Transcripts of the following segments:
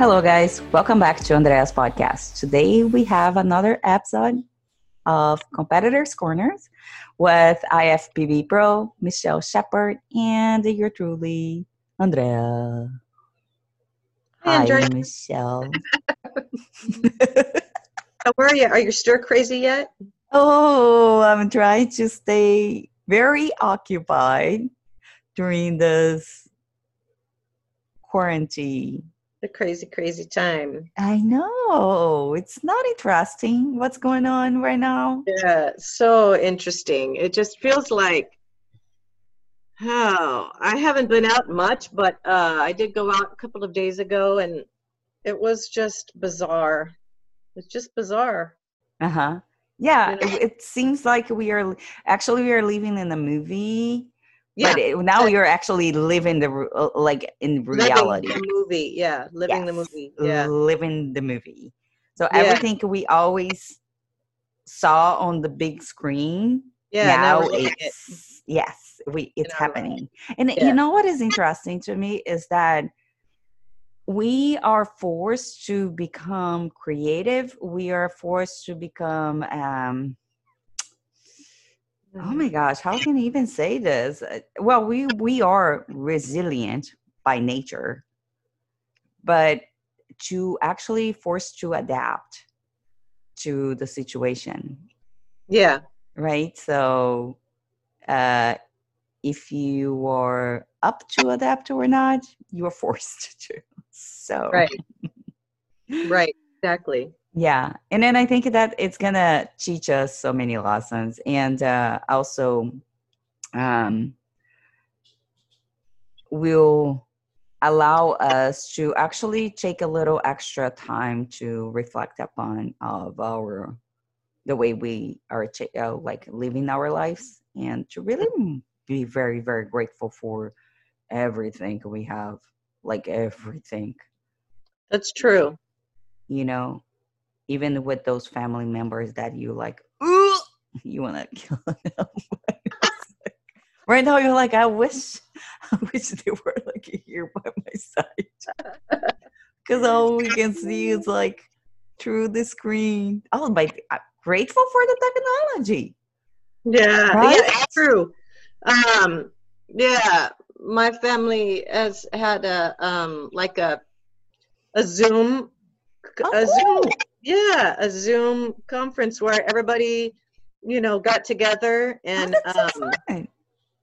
Hello, guys. Welcome back to Andrea's podcast. Today we have another episode of Competitors Corners with IFBB Pro, Michelle Shepard, and your truly, Andrea. Hi, Andrea. Michelle. How are you? Are you stir crazy yet? oh, I'm trying to stay very occupied during this quarantine. The crazy, crazy time. I know. It's not interesting what's going on right now. Yeah, so interesting. It just feels like, oh, I haven't been out much, but uh, I did go out a couple of days ago and it was just bizarre. It's just bizarre. Uh huh. Yeah, You know? it, it seems like we are actually we are living in a movie, Yeah. but it, now you're actually living the uh, like in reality, Living the movie. Yeah, living the movie. Yeah. living the movie. So Yeah. everything we always saw on the big screen, Yeah, now now we're it. it's yes, we it's life. happening. And Yeah. you know what is interesting to me is that we are forced to become creative. We are forced to become um oh my gosh, how can I even say this? Uh, Well, we we are resilient by nature, but to actually force to adapt to the situation Yeah. right? So, uh, if you are up to adapt or not, you are forced to. So, Right. Right. Exactly. Yeah. And then I think that it's gonna teach us so many lessons, and uh, also, um, will allow us to actually take a little extra time to reflect upon of our the way we are uh, like living our lives and to really be very very grateful for everything we have like everything That's true. you know even with those family members that you like "Ugh," you want to kill them right now you're like i wish i wish they were like here by my side because all we can see is like through the screen oh my i'm grateful for the technology Yeah, Right? yeah, it's true. Um, yeah, my family has had a um like a a Zoom a Oh, Zoom cool. yeah, a Zoom conference where everybody, you know, got together Oh, and that's so um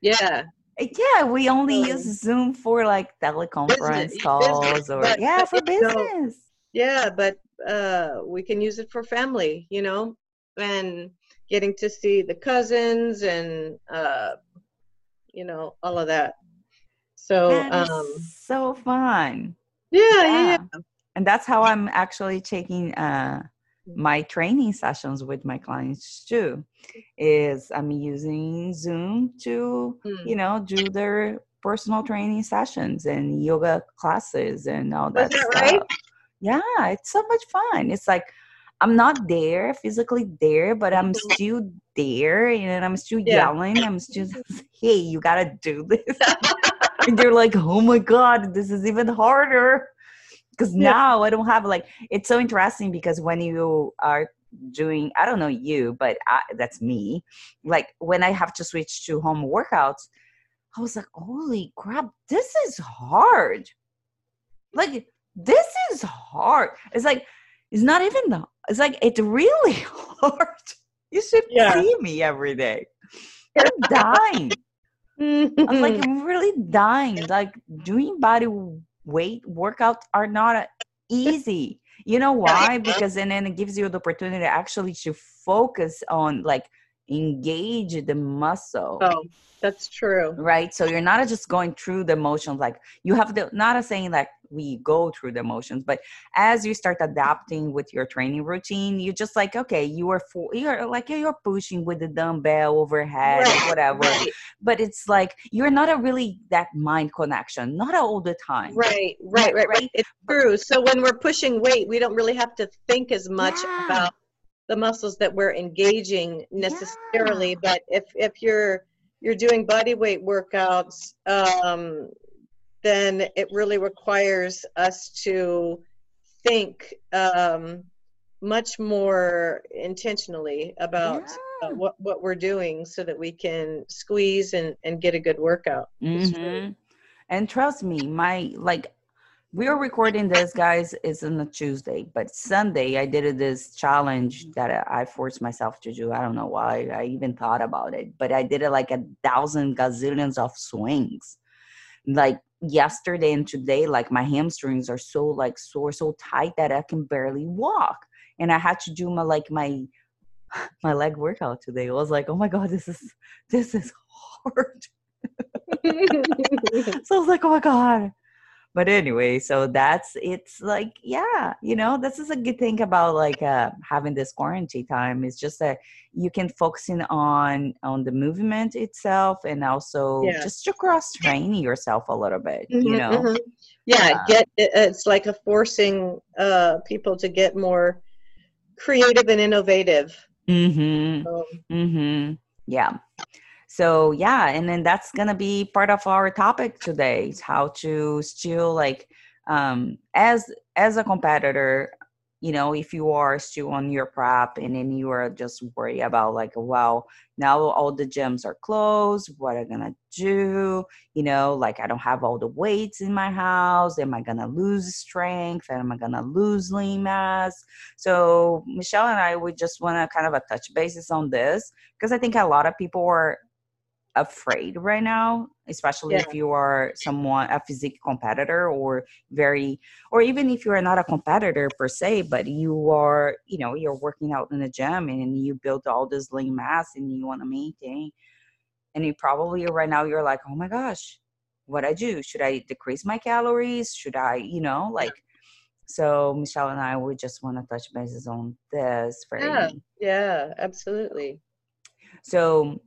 yeah, Uh, Yeah, we only Um, use Zoom for like teleconference business, calls or but- yeah, for business. yeah, but uh we can use it for family, you know, and getting to see the cousins and uh you know, all of that. So That um so fun. yeah, yeah, yeah. And that's how I'm actually taking uh my training sessions with my clients too. Is I'm using Zoom to, Hmm. you know, do their personal training sessions and yoga classes and all that that stuff. right? Yeah, it's so much fun. It's like I'm not there physically there, but I'm Mhm. still there and I'm still Yeah. yelling. I'm still, hey, you gotta do this. and they're like, oh my God, this is even harder. Because Yeah. now I don't have like, it's so interesting because when you are doing, I don't know you, but I, that's me. Like when I have to switch to home workouts, I was like, holy crap, this is hard. Like, this is hard. It's like, it's not even, the- it's like, it's really hard. You should Yeah. see me every day. I'm dying. I'm like, I'm really dying. Like, doing body weight workout are not easy. You know why? Because then, then it gives you the opportunity actually to focus on like engage the muscle oh, that's true. right so you're not just going through the motions like you have the not a saying like we go through the motions but as you start adapting with your training routine you're just like okay you are for you're like you're pushing with the dumbbell overhead or Right, whatever Right, but it's like you're not a really that mind connection not all the time right, right, right, right. It's true. So when we're pushing weight, we don't really have to think as much Yeah. about the muscles that we're engaging necessarily. Yeah. But if if you're you're doing body weight workouts, um, then it really requires us to think um, much more intentionally about uh, what what we're doing so that we can squeeze and and get a good workout. It's really- hmm And trust me, my like we are recording this, guys, it's on a Tuesday, but Sunday I did this challenge that I I forced myself to do. I don't know why I even thought about it, but I did it like a thousand gazillions of swings. Like yesterday and today, like my hamstrings are so like sore, so tight that I can barely walk. And I had to do my like my my leg workout today. I was like, oh my god, this is this is hard. so I was like, oh my God. But anyway, so that's it's like, yeah, you know, this is a good thing about like uh having this quarantine time. It's just that you can focusing on on the movement itself and also Yeah. just to cross train yourself a little bit, you Mhm, know. mhm. Yeah, Uh, get it's like a forcing uh, people to get more creative and innovative. Mm-hmm. Mm-hmm. Yeah. So yeah, and then that's gonna be part of our topic today is how to still like um as as a competitor, you know, if you are still on your prep and then you are just worried about like, well, now all the gyms are closed, what am I gonna do? You know, like I don't have all the weights in my house. Am I gonna lose strength? Am I gonna lose lean mass? So Michelle and I would just want to kind of a touch basis on this because I think a lot of people are afraid right now, especially Yeah. if you are someone a physique competitor or very or even if you are not a competitor per se, but you are, you know, you're working out in the gym and you build all this lean mass and you want to maintain. And you probably right now you're like, oh my gosh, what I do? Should I decrease my calories? Should I, you know, like so Michelle and I would just want to touch bases on this for Yeah. yeah, absolutely. so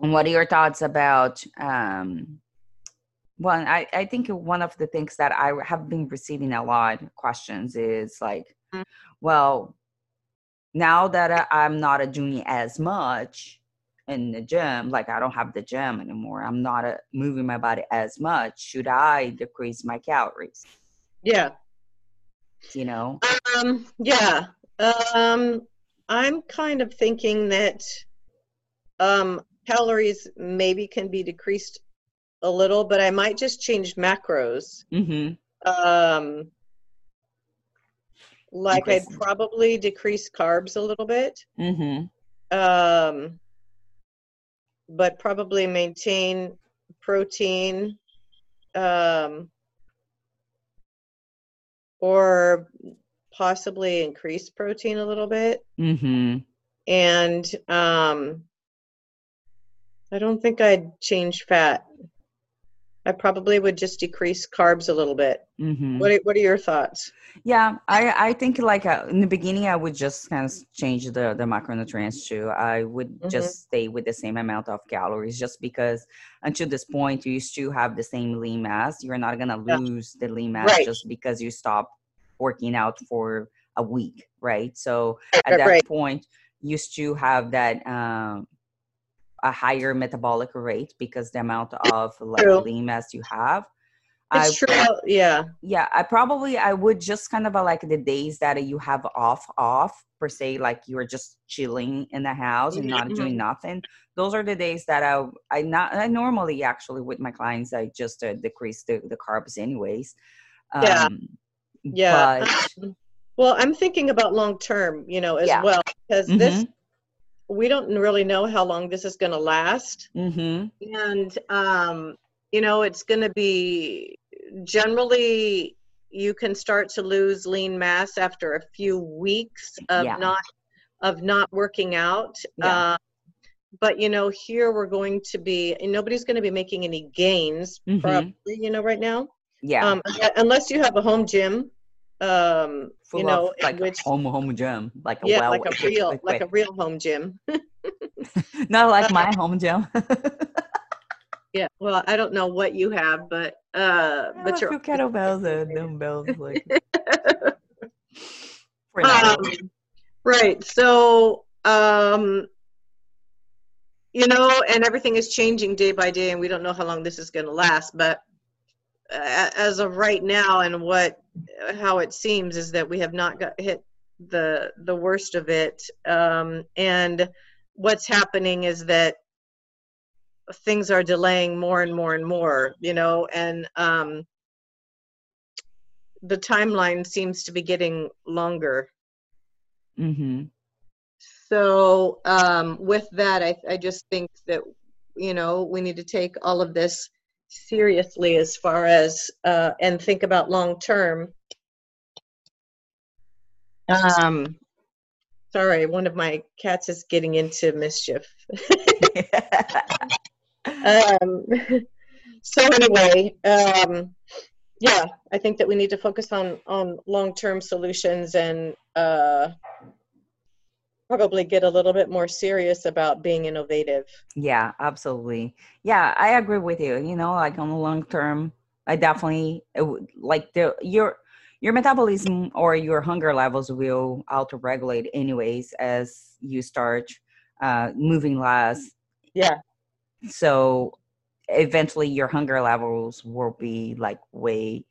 what are your thoughts about um well I, I think one of the things that I have been receiving a lot questions is like Mm. well now that I, I'm not doing as much in the gym like I don't have the gym anymore I'm not uh moving my body as much should I decrease my calories Yeah. you know Um, yeah. Um, I'm kind of thinking that um, calories maybe can be decreased a little, but I might just change macros. mm-hmm Um, like I'd probably decrease carbs a little bit, mm-hmm um, but probably maintain protein, um, or possibly increase protein a little bit. mm-hmm And um, I don't think I'd change fat. I probably would just decrease carbs a little bit. mm-hmm What are, what are your thoughts? Yeah, I I think like uh, in the beginning I would just kind of change the the macronutrients too. I would Mhm. just stay with the same amount of calories just because until this point you still have the same lean mass. You're not gonna Yeah. lose the lean mass Right. just because you stop working out for a week, right? So at that right. point you still have that um a higher metabolic rate because the amount of like lean mass you have. It's true. Yeah. yeah i probably i would just kind of uh, like the days that you have off off per se like you're just chilling in the house and not doing nothing those are the days that i i not i normally actually with my clients i just uh, decrease the, the carbs anyways Yeah. um, Yeah. but Well, I'm thinking about long term, you know, as Yeah. well, because this Mhm. We don't really know how long this is going to last, mm-hmm, and um, you know, it's going to be generally you can start to lose lean mass after a few weeks of Yeah. not of not working out. Yeah. Uh, but you know, here we're going to be, nobody's going to be making any gains, Mhm. probably, you know, right now, yeah um, unless you have a home gym. Um, full you know, of like which home home gym like a yeah, well like a real, like a real home gym. not like uh, my home gym yeah. Well, I don't know what you have, but uh, I but have a you're few kettlebells and dumbbells like um, right. So um, you know, and everything is changing day by day, and we don't know how long this is going to last. But as of right now and what how it seems is that we have not got hit the the worst of it um, and what's happening is that things are delaying more and more and more you know and um, the timeline seems to be getting longer Mm-hmm. so um, with that I, I just think that you know we need to take all of this seriously as far as uh, and think about long term. Um. Sorry one of my cats is getting into mischief. Um so anyway um yeah i think that we need to focus on on long term solutions and uh probably get a little bit more serious about being innovative yeah, absolutely. Yeah, I agree with you. You know, like on the long term, I definitely like the your your metabolism or your hunger levels will auto regulate anyways as you start uh, moving less. yeah So eventually, your hunger levels will be like way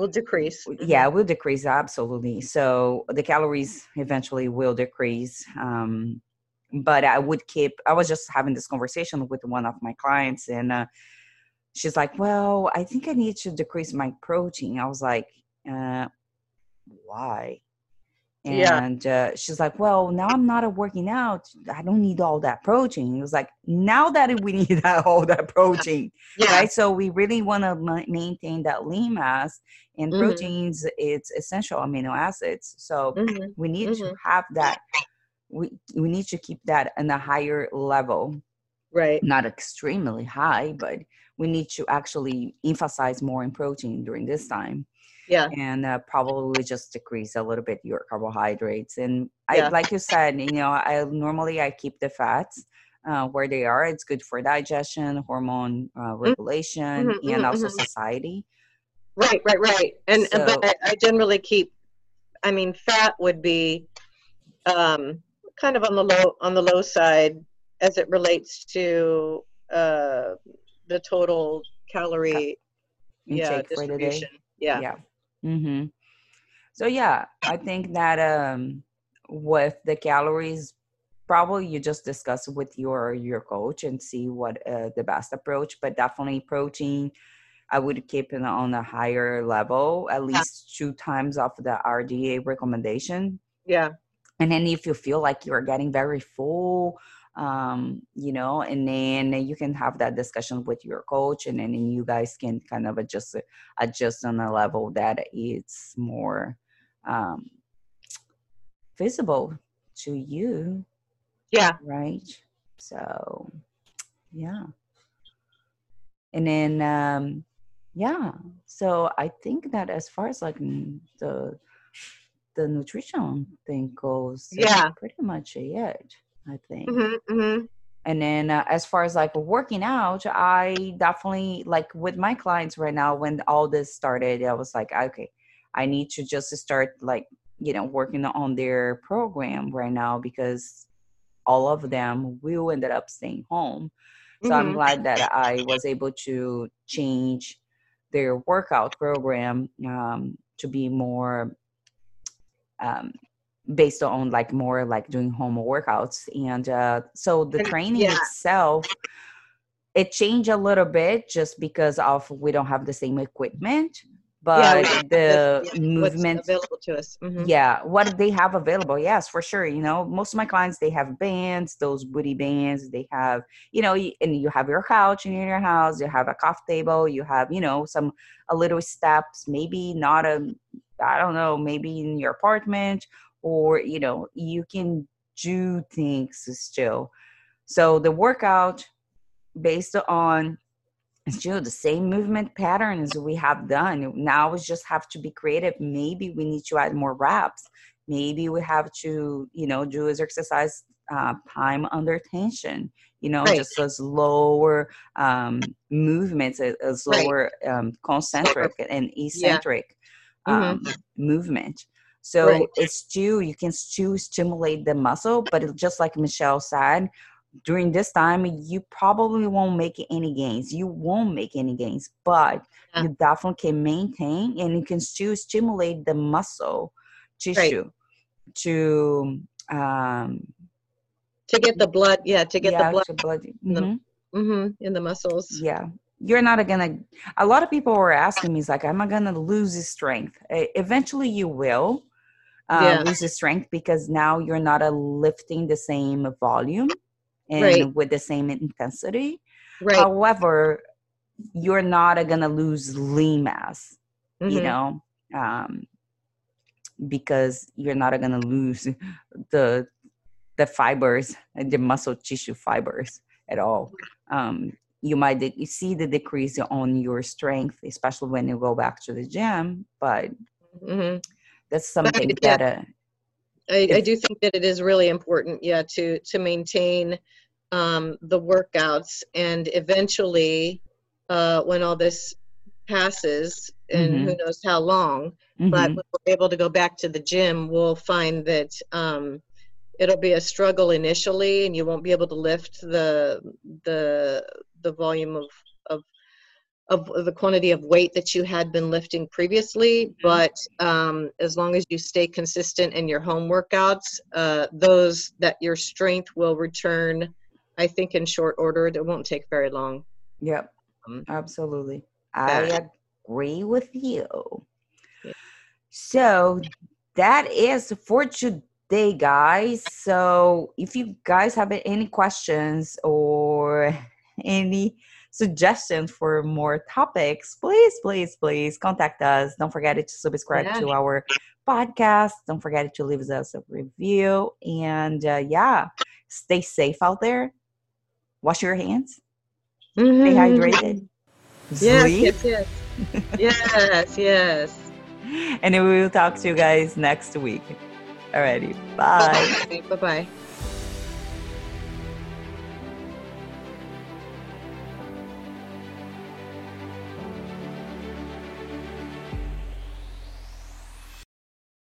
will decrease. Yeah will decrease absolutely. So the calories eventually will decrease um, but i would keep i was just having this conversation with one of my clients and uh, she's like well i think i need to decrease my protein. I was like uh, why Yeah. and uh, she's like well now i'm not a working out i don't need all that protein it was like now that we need that, all that protein yeah right? So we really want to ma- maintain that lean mass, and Mhm. proteins it's essential amino acids. So Mhm. we need to Mhm. have that. We we need to keep that in a higher level, right not extremely high, but we need to actually emphasize more in protein during this time, yeah and uh, probably just decrease a little bit your carbohydrates. And I, Yeah. like you said, you know, I normally I keep the fats uh, where they are. It's good for digestion, hormone uh, regulation, mhm, and mhm, also mhm. satiety. Right, right, right. And So- but I, I generally keep. I mean, fat would be um, kind of on the low on the low side as it relates to uh, the total calorie yeah, the distribution. Yeah. yeah hmm so yeah i think that um with the calories probably you just discuss with your your coach and see what uh, the best approach but definitely protein i would keep it on a higher level at least two times of the rda recommendation. Yeah, and then if you feel like you're getting very full um you know and then you can have that discussion with your coach and then you guys can kind of adjust adjust on a level that it's more um visible to you. Yeah, right? So yeah. And then um yeah. So i think that as far as like the the nutrition thing goes Yeah. pretty much it i think. Hmm hmm and then uh, as far as like working out i definitely like with my clients right now when all this started i was like okay i need to just start like you know working on their program right now because all of them will ended up staying home. So i'm Mhm. glad that i was able to change their workout program um, to be more um, based on like more like doing home workouts and uh, so the training yeah. itself it changed a little bit just because of we don't have the same equipment but don't the yeah, movement available to us. Mhm. yeah what they have available yes for sure you know most of my clients they have bands those booty bands they have you know and you have your couch in your house you have a coffee table you have you know some a little steps maybe not a i don't know maybe in your apartment or you know you can do things still so the workout based on still the same movement patterns we have done. Now we just have to be creative. Maybe we need to add more reps. Maybe we have to, you know, do as exercise uh, time under tension. You know, Right. just a slower um, movements, a, a slower um, concentric and eccentric um, movement. So Right. it's still you can still stimulate the muscle, but just like Michelle said, during this time you probably won't make any gains you won't make any gains but yeah. you definitely can maintain and you can still stimulate the muscle tissue right. to um to get the blood yeah to get yeah, the blood, blood. Mm-hmm. In, the, mm-hmm, in the muscles yeah you're not gonna a lot of people were asking me is like am i gonna lose the strength eventually you will um, yeah. lose the strength because now you're not a lifting the same volume and right. with the same intensity. Right. However, you're not gonna lose lean mass, mm-hmm. you know, um, because you're not gonna lose the the fibers and the muscle tissue fibers at all. Um, you might de- see the decrease on your strength, especially when you go back to the gym, but mm-hmm. That's something yeah. that. Uh, I, I do think that it is really important, yeah, to to maintain um, the workouts and eventually uh, when all this passes and mm-hmm. who knows how long mm-hmm. but we're able to go back to the gym we'll find that um, it'll be a struggle initially and you won't be able to lift the the the volume of of of the quantity of weight that you had been lifting previously mm-hmm. but um, as long as you stay consistent in your home workouts uh, those that your strength will return I think in short order. It won't take very long. Yep, um, absolutely. I agree with you. Yeah. So that is for today, guys. So if you guys have any questions or any suggestions for more topics, please, please, please contact us. Don't forget to subscribe yeah. to our podcast. Don't forget to leave us a review. And uh, yeah, stay safe out there wash your hands, mm-hmm. stay hydrated, yes, Yes, yes, yes, yes. And we will talk to you guys next week. Alrighty, bye. Bye bye.